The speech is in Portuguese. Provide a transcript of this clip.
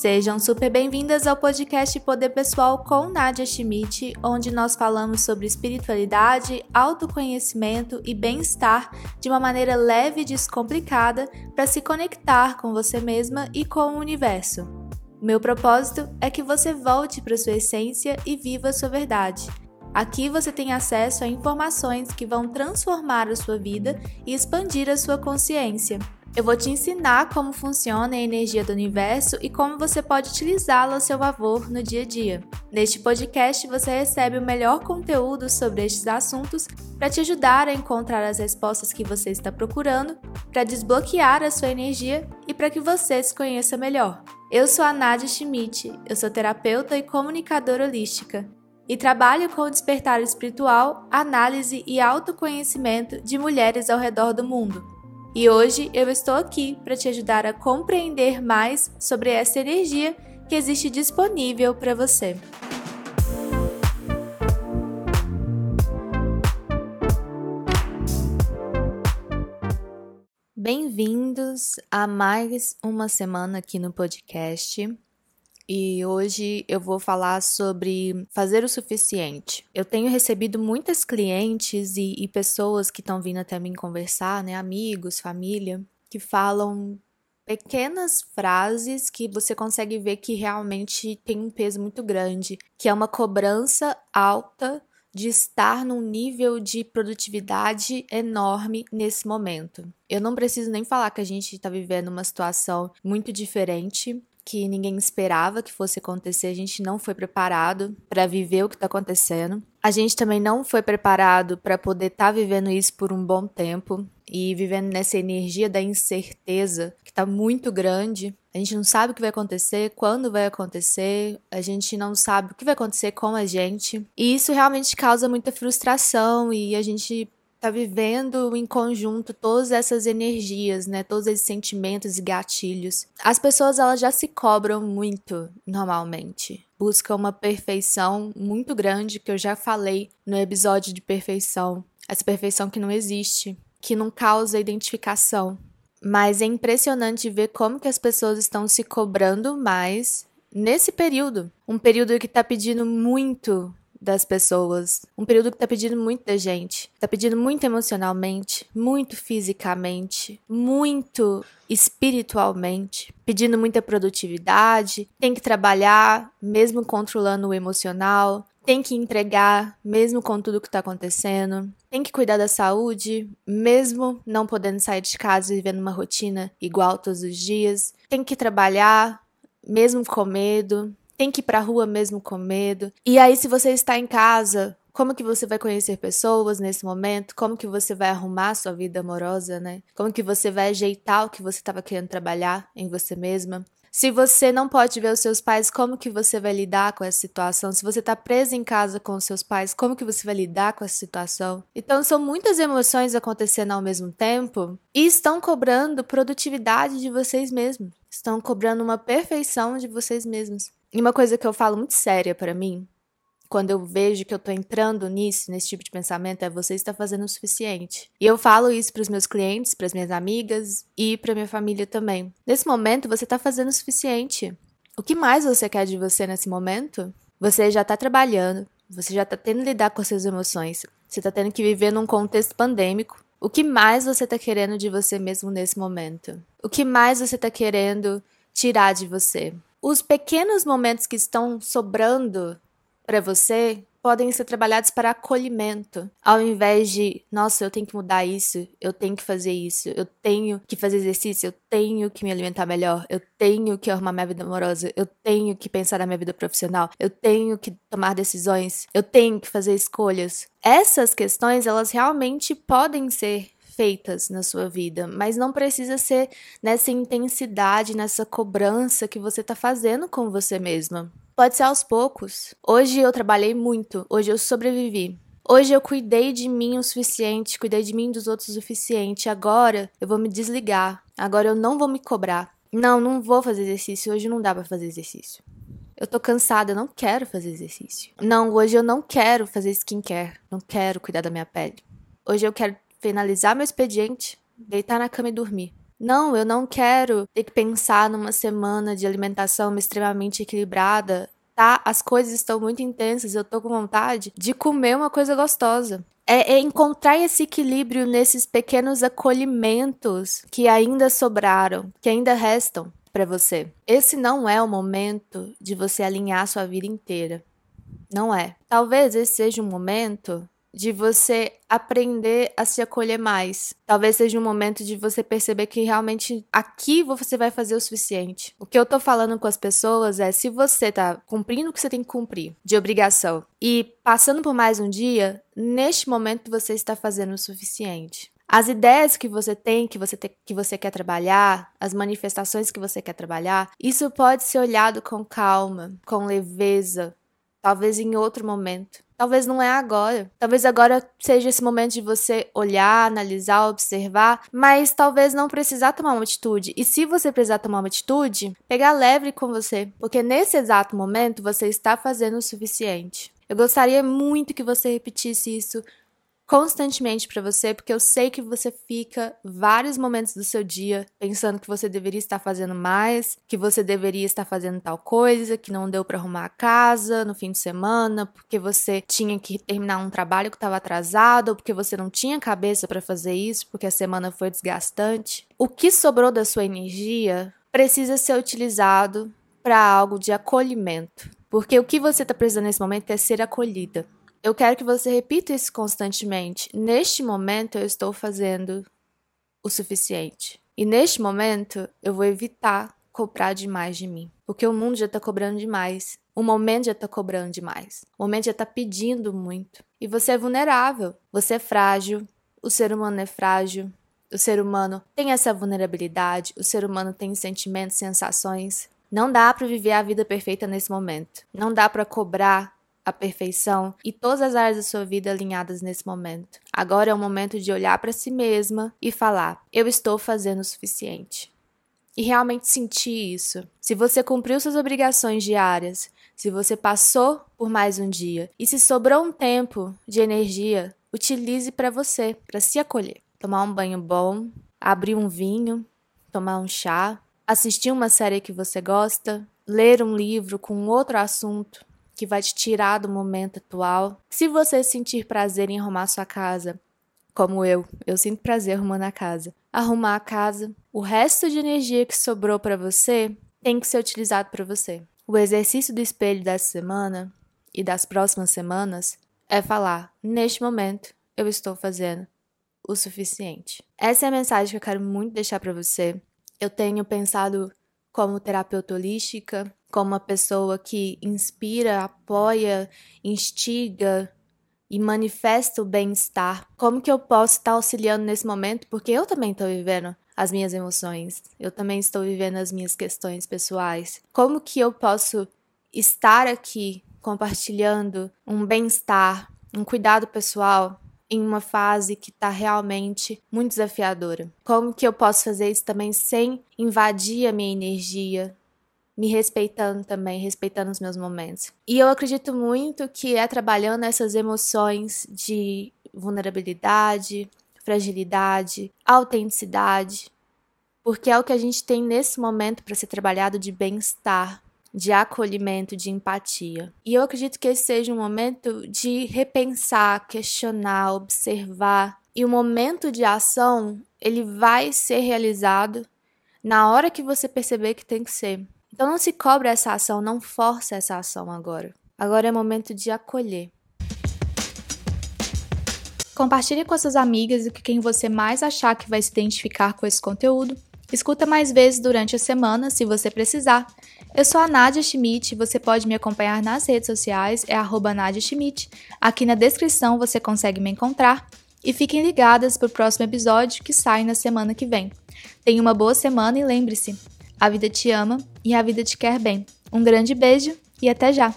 Sejam super bem-vindas ao podcast Poder Pessoal com Nadia Schmidt, onde nós falamos sobre espiritualidade, autoconhecimento e bem-estar de uma maneira leve e descomplicada para se conectar com você mesma e com o universo. Meu propósito é que você volte para sua essência e viva sua verdade. Aqui você tem acesso a informações que vão transformar a sua vida e expandir a sua consciência. Eu vou te ensinar como funciona a energia do universo e como você pode utilizá-la a seu favor no dia a dia. Neste podcast, você recebe o melhor conteúdo sobre estes assuntos para te ajudar a encontrar as respostas que você está procurando, para desbloquear a sua energia e para que você se conheça melhor. Eu sou a Nadia Schmidt, eu sou terapeuta e comunicadora holística e trabalho com o despertar espiritual, análise e autoconhecimento de mulheres ao redor do mundo. E hoje eu estou aqui para te ajudar a compreender mais sobre essa energia que existe disponível para você. Bem-vindos a mais uma semana aqui no podcast e hoje eu vou falar sobre fazer o suficiente. Eu tenho recebido muitas clientes e, e pessoas que estão vindo até mim conversar, né, amigos, família, que falam pequenas frases que você consegue ver que realmente tem um peso muito grande, que é uma cobrança alta de estar num nível de produtividade enorme nesse momento. Eu não preciso nem falar que a gente está vivendo uma situação muito diferente que ninguém esperava que fosse acontecer, a gente não foi preparado para viver o que está acontecendo. A gente também não foi preparado para poder estar tá vivendo isso por um bom tempo e vivendo nessa energia da incerteza que está muito grande. A gente não sabe o que vai acontecer, quando vai acontecer, a gente não sabe o que vai acontecer com a gente. E isso realmente causa muita frustração e a gente tá vivendo em conjunto todas essas energias, né? Todos esses sentimentos e gatilhos. As pessoas elas já se cobram muito normalmente. Buscam uma perfeição muito grande que eu já falei no episódio de perfeição. Essa perfeição que não existe, que não causa identificação. Mas é impressionante ver como que as pessoas estão se cobrando mais nesse período. Um período que está pedindo muito das pessoas. Um período que tá pedindo muito da gente. Tá pedindo muito emocionalmente, muito fisicamente, muito espiritualmente, pedindo muita produtividade, tem que trabalhar mesmo controlando o emocional, tem que entregar mesmo com tudo que tá acontecendo, tem que cuidar da saúde, mesmo não podendo sair de casa e vivendo uma rotina igual todos os dias, tem que trabalhar mesmo com medo, tem que ir pra rua mesmo com medo. E aí, se você está em casa, como que você vai conhecer pessoas nesse momento? Como que você vai arrumar sua vida amorosa, né? Como que você vai ajeitar o que você estava querendo trabalhar em você mesma? Se você não pode ver os seus pais, como que você vai lidar com essa situação? Se você está presa em casa com os seus pais, como que você vai lidar com essa situação? Então são muitas emoções acontecendo ao mesmo tempo e estão cobrando produtividade de vocês mesmos. Estão cobrando uma perfeição de vocês mesmos. E uma coisa que eu falo muito séria para mim, quando eu vejo que eu tô entrando nisso, nesse tipo de pensamento, é você está fazendo o suficiente. E eu falo isso para os meus clientes, para as minhas amigas e para minha família também. Nesse momento, você está fazendo o suficiente. O que mais você quer de você nesse momento? Você já está trabalhando, você já está tendo que lidar com as suas emoções, você está tendo que viver num contexto pandêmico. O que mais você está querendo de você mesmo nesse momento? O que mais você está querendo tirar de você? Os pequenos momentos que estão sobrando para você podem ser trabalhados para acolhimento, ao invés de, nossa, eu tenho que mudar isso, eu tenho que fazer isso, eu tenho que fazer exercício, eu tenho que me alimentar melhor, eu tenho que arrumar minha vida amorosa, eu tenho que pensar na minha vida profissional, eu tenho que tomar decisões, eu tenho que fazer escolhas. Essas questões, elas realmente podem ser feitas na sua vida, mas não precisa ser nessa intensidade, nessa cobrança que você está fazendo com você mesma. Pode ser aos poucos. Hoje eu trabalhei muito, hoje eu sobrevivi. Hoje eu cuidei de mim o suficiente, cuidei de mim e dos outros o suficiente. Agora eu vou me desligar. Agora eu não vou me cobrar. Não, não vou fazer exercício. Hoje não dá para fazer exercício. Eu tô cansada, eu não quero fazer exercício. Não, hoje eu não quero fazer skincare. Não quero cuidar da minha pele. Hoje eu quero finalizar meu expediente, deitar na cama e dormir. Não, eu não quero ter que pensar numa semana de alimentação extremamente equilibrada. Tá, as coisas estão muito intensas, eu tô com vontade de comer uma coisa gostosa. É, é encontrar esse equilíbrio nesses pequenos acolhimentos que ainda sobraram, que ainda restam para você. Esse não é o momento de você alinhar sua vida inteira. Não é. Talvez esse seja um momento de você aprender a se acolher mais. Talvez seja um momento de você perceber que realmente aqui você vai fazer o suficiente. O que eu tô falando com as pessoas é se você tá cumprindo o que você tem que cumprir de obrigação e passando por mais um dia, neste momento você está fazendo o suficiente. As ideias que você tem, que você, te, que você quer trabalhar, as manifestações que você quer trabalhar, isso pode ser olhado com calma, com leveza, talvez em outro momento. Talvez não é agora. Talvez agora seja esse momento de você olhar, analisar, observar, mas talvez não precisar tomar uma atitude. E se você precisar tomar uma atitude, pegar leve com você, porque nesse exato momento você está fazendo o suficiente. Eu gostaria muito que você repetisse isso constantemente para você, porque eu sei que você fica vários momentos do seu dia pensando que você deveria estar fazendo mais, que você deveria estar fazendo tal coisa, que não deu para arrumar a casa no fim de semana, porque você tinha que terminar um trabalho que estava atrasado, ou porque você não tinha cabeça para fazer isso, porque a semana foi desgastante. O que sobrou da sua energia precisa ser utilizado para algo de acolhimento. Porque o que você está precisando nesse momento é ser acolhida. Eu quero que você repita isso constantemente. Neste momento eu estou fazendo o suficiente. E neste momento eu vou evitar cobrar demais de mim. Porque o mundo já está cobrando demais. O momento já está cobrando demais. O momento já está pedindo muito. E você é vulnerável. Você é frágil. O ser humano é frágil. O ser humano tem essa vulnerabilidade. O ser humano tem sentimentos, sensações. Não dá para viver a vida perfeita nesse momento. Não dá para cobrar a perfeição e todas as áreas da sua vida alinhadas nesse momento. Agora é o momento de olhar para si mesma e falar: eu estou fazendo o suficiente. E realmente sentir isso. Se você cumpriu suas obrigações diárias, se você passou por mais um dia e se sobrou um tempo de energia, utilize para você, para se acolher. Tomar um banho bom, abrir um vinho, tomar um chá, assistir uma série que você gosta, ler um livro com outro assunto, que vai te tirar do momento atual. Se você sentir prazer em arrumar sua casa, como eu, eu sinto prazer arrumando a casa. Arrumar a casa, o resto de energia que sobrou para você tem que ser utilizado para você. O exercício do espelho dessa semana e das próximas semanas é falar: neste momento eu estou fazendo o suficiente. Essa é a mensagem que eu quero muito deixar para você. Eu tenho pensado como terapeuta holística, como uma pessoa que inspira, apoia, instiga e manifesta o bem-estar. Como que eu posso estar auxiliando nesse momento? Porque eu também estou vivendo as minhas emoções, eu também estou vivendo as minhas questões pessoais. Como que eu posso estar aqui compartilhando um bem-estar, um cuidado pessoal em uma fase que está realmente muito desafiadora? Como que eu posso fazer isso também sem invadir a minha energia, me respeitando também, respeitando os meus momentos. E eu acredito muito que é trabalhando essas emoções de vulnerabilidade, fragilidade, autenticidade, porque é o que a gente tem nesse momento para ser trabalhado de bem-estar, de acolhimento, de empatia. E eu acredito que esse seja um momento de repensar, questionar, observar. E o momento de ação, ele vai ser realizado na hora que você perceber que tem que ser. Então não se cobra essa ação, não força essa ação agora. Agora é momento de acolher. Compartilhe com suas amigas e com quem você mais achar que vai se identificar com esse conteúdo. Escuta mais vezes durante a semana, se você precisar. Eu sou a Nadia Schmidt, você pode me acompanhar nas redes sociais, é arroba Nadia Schmidt. Aqui na descrição você consegue me encontrar. E fiquem ligadas para o próximo episódio que sai na semana que vem. Tenha uma boa semana e lembre-se, a vida te ama e a vida te quer bem. Um grande beijo e até já!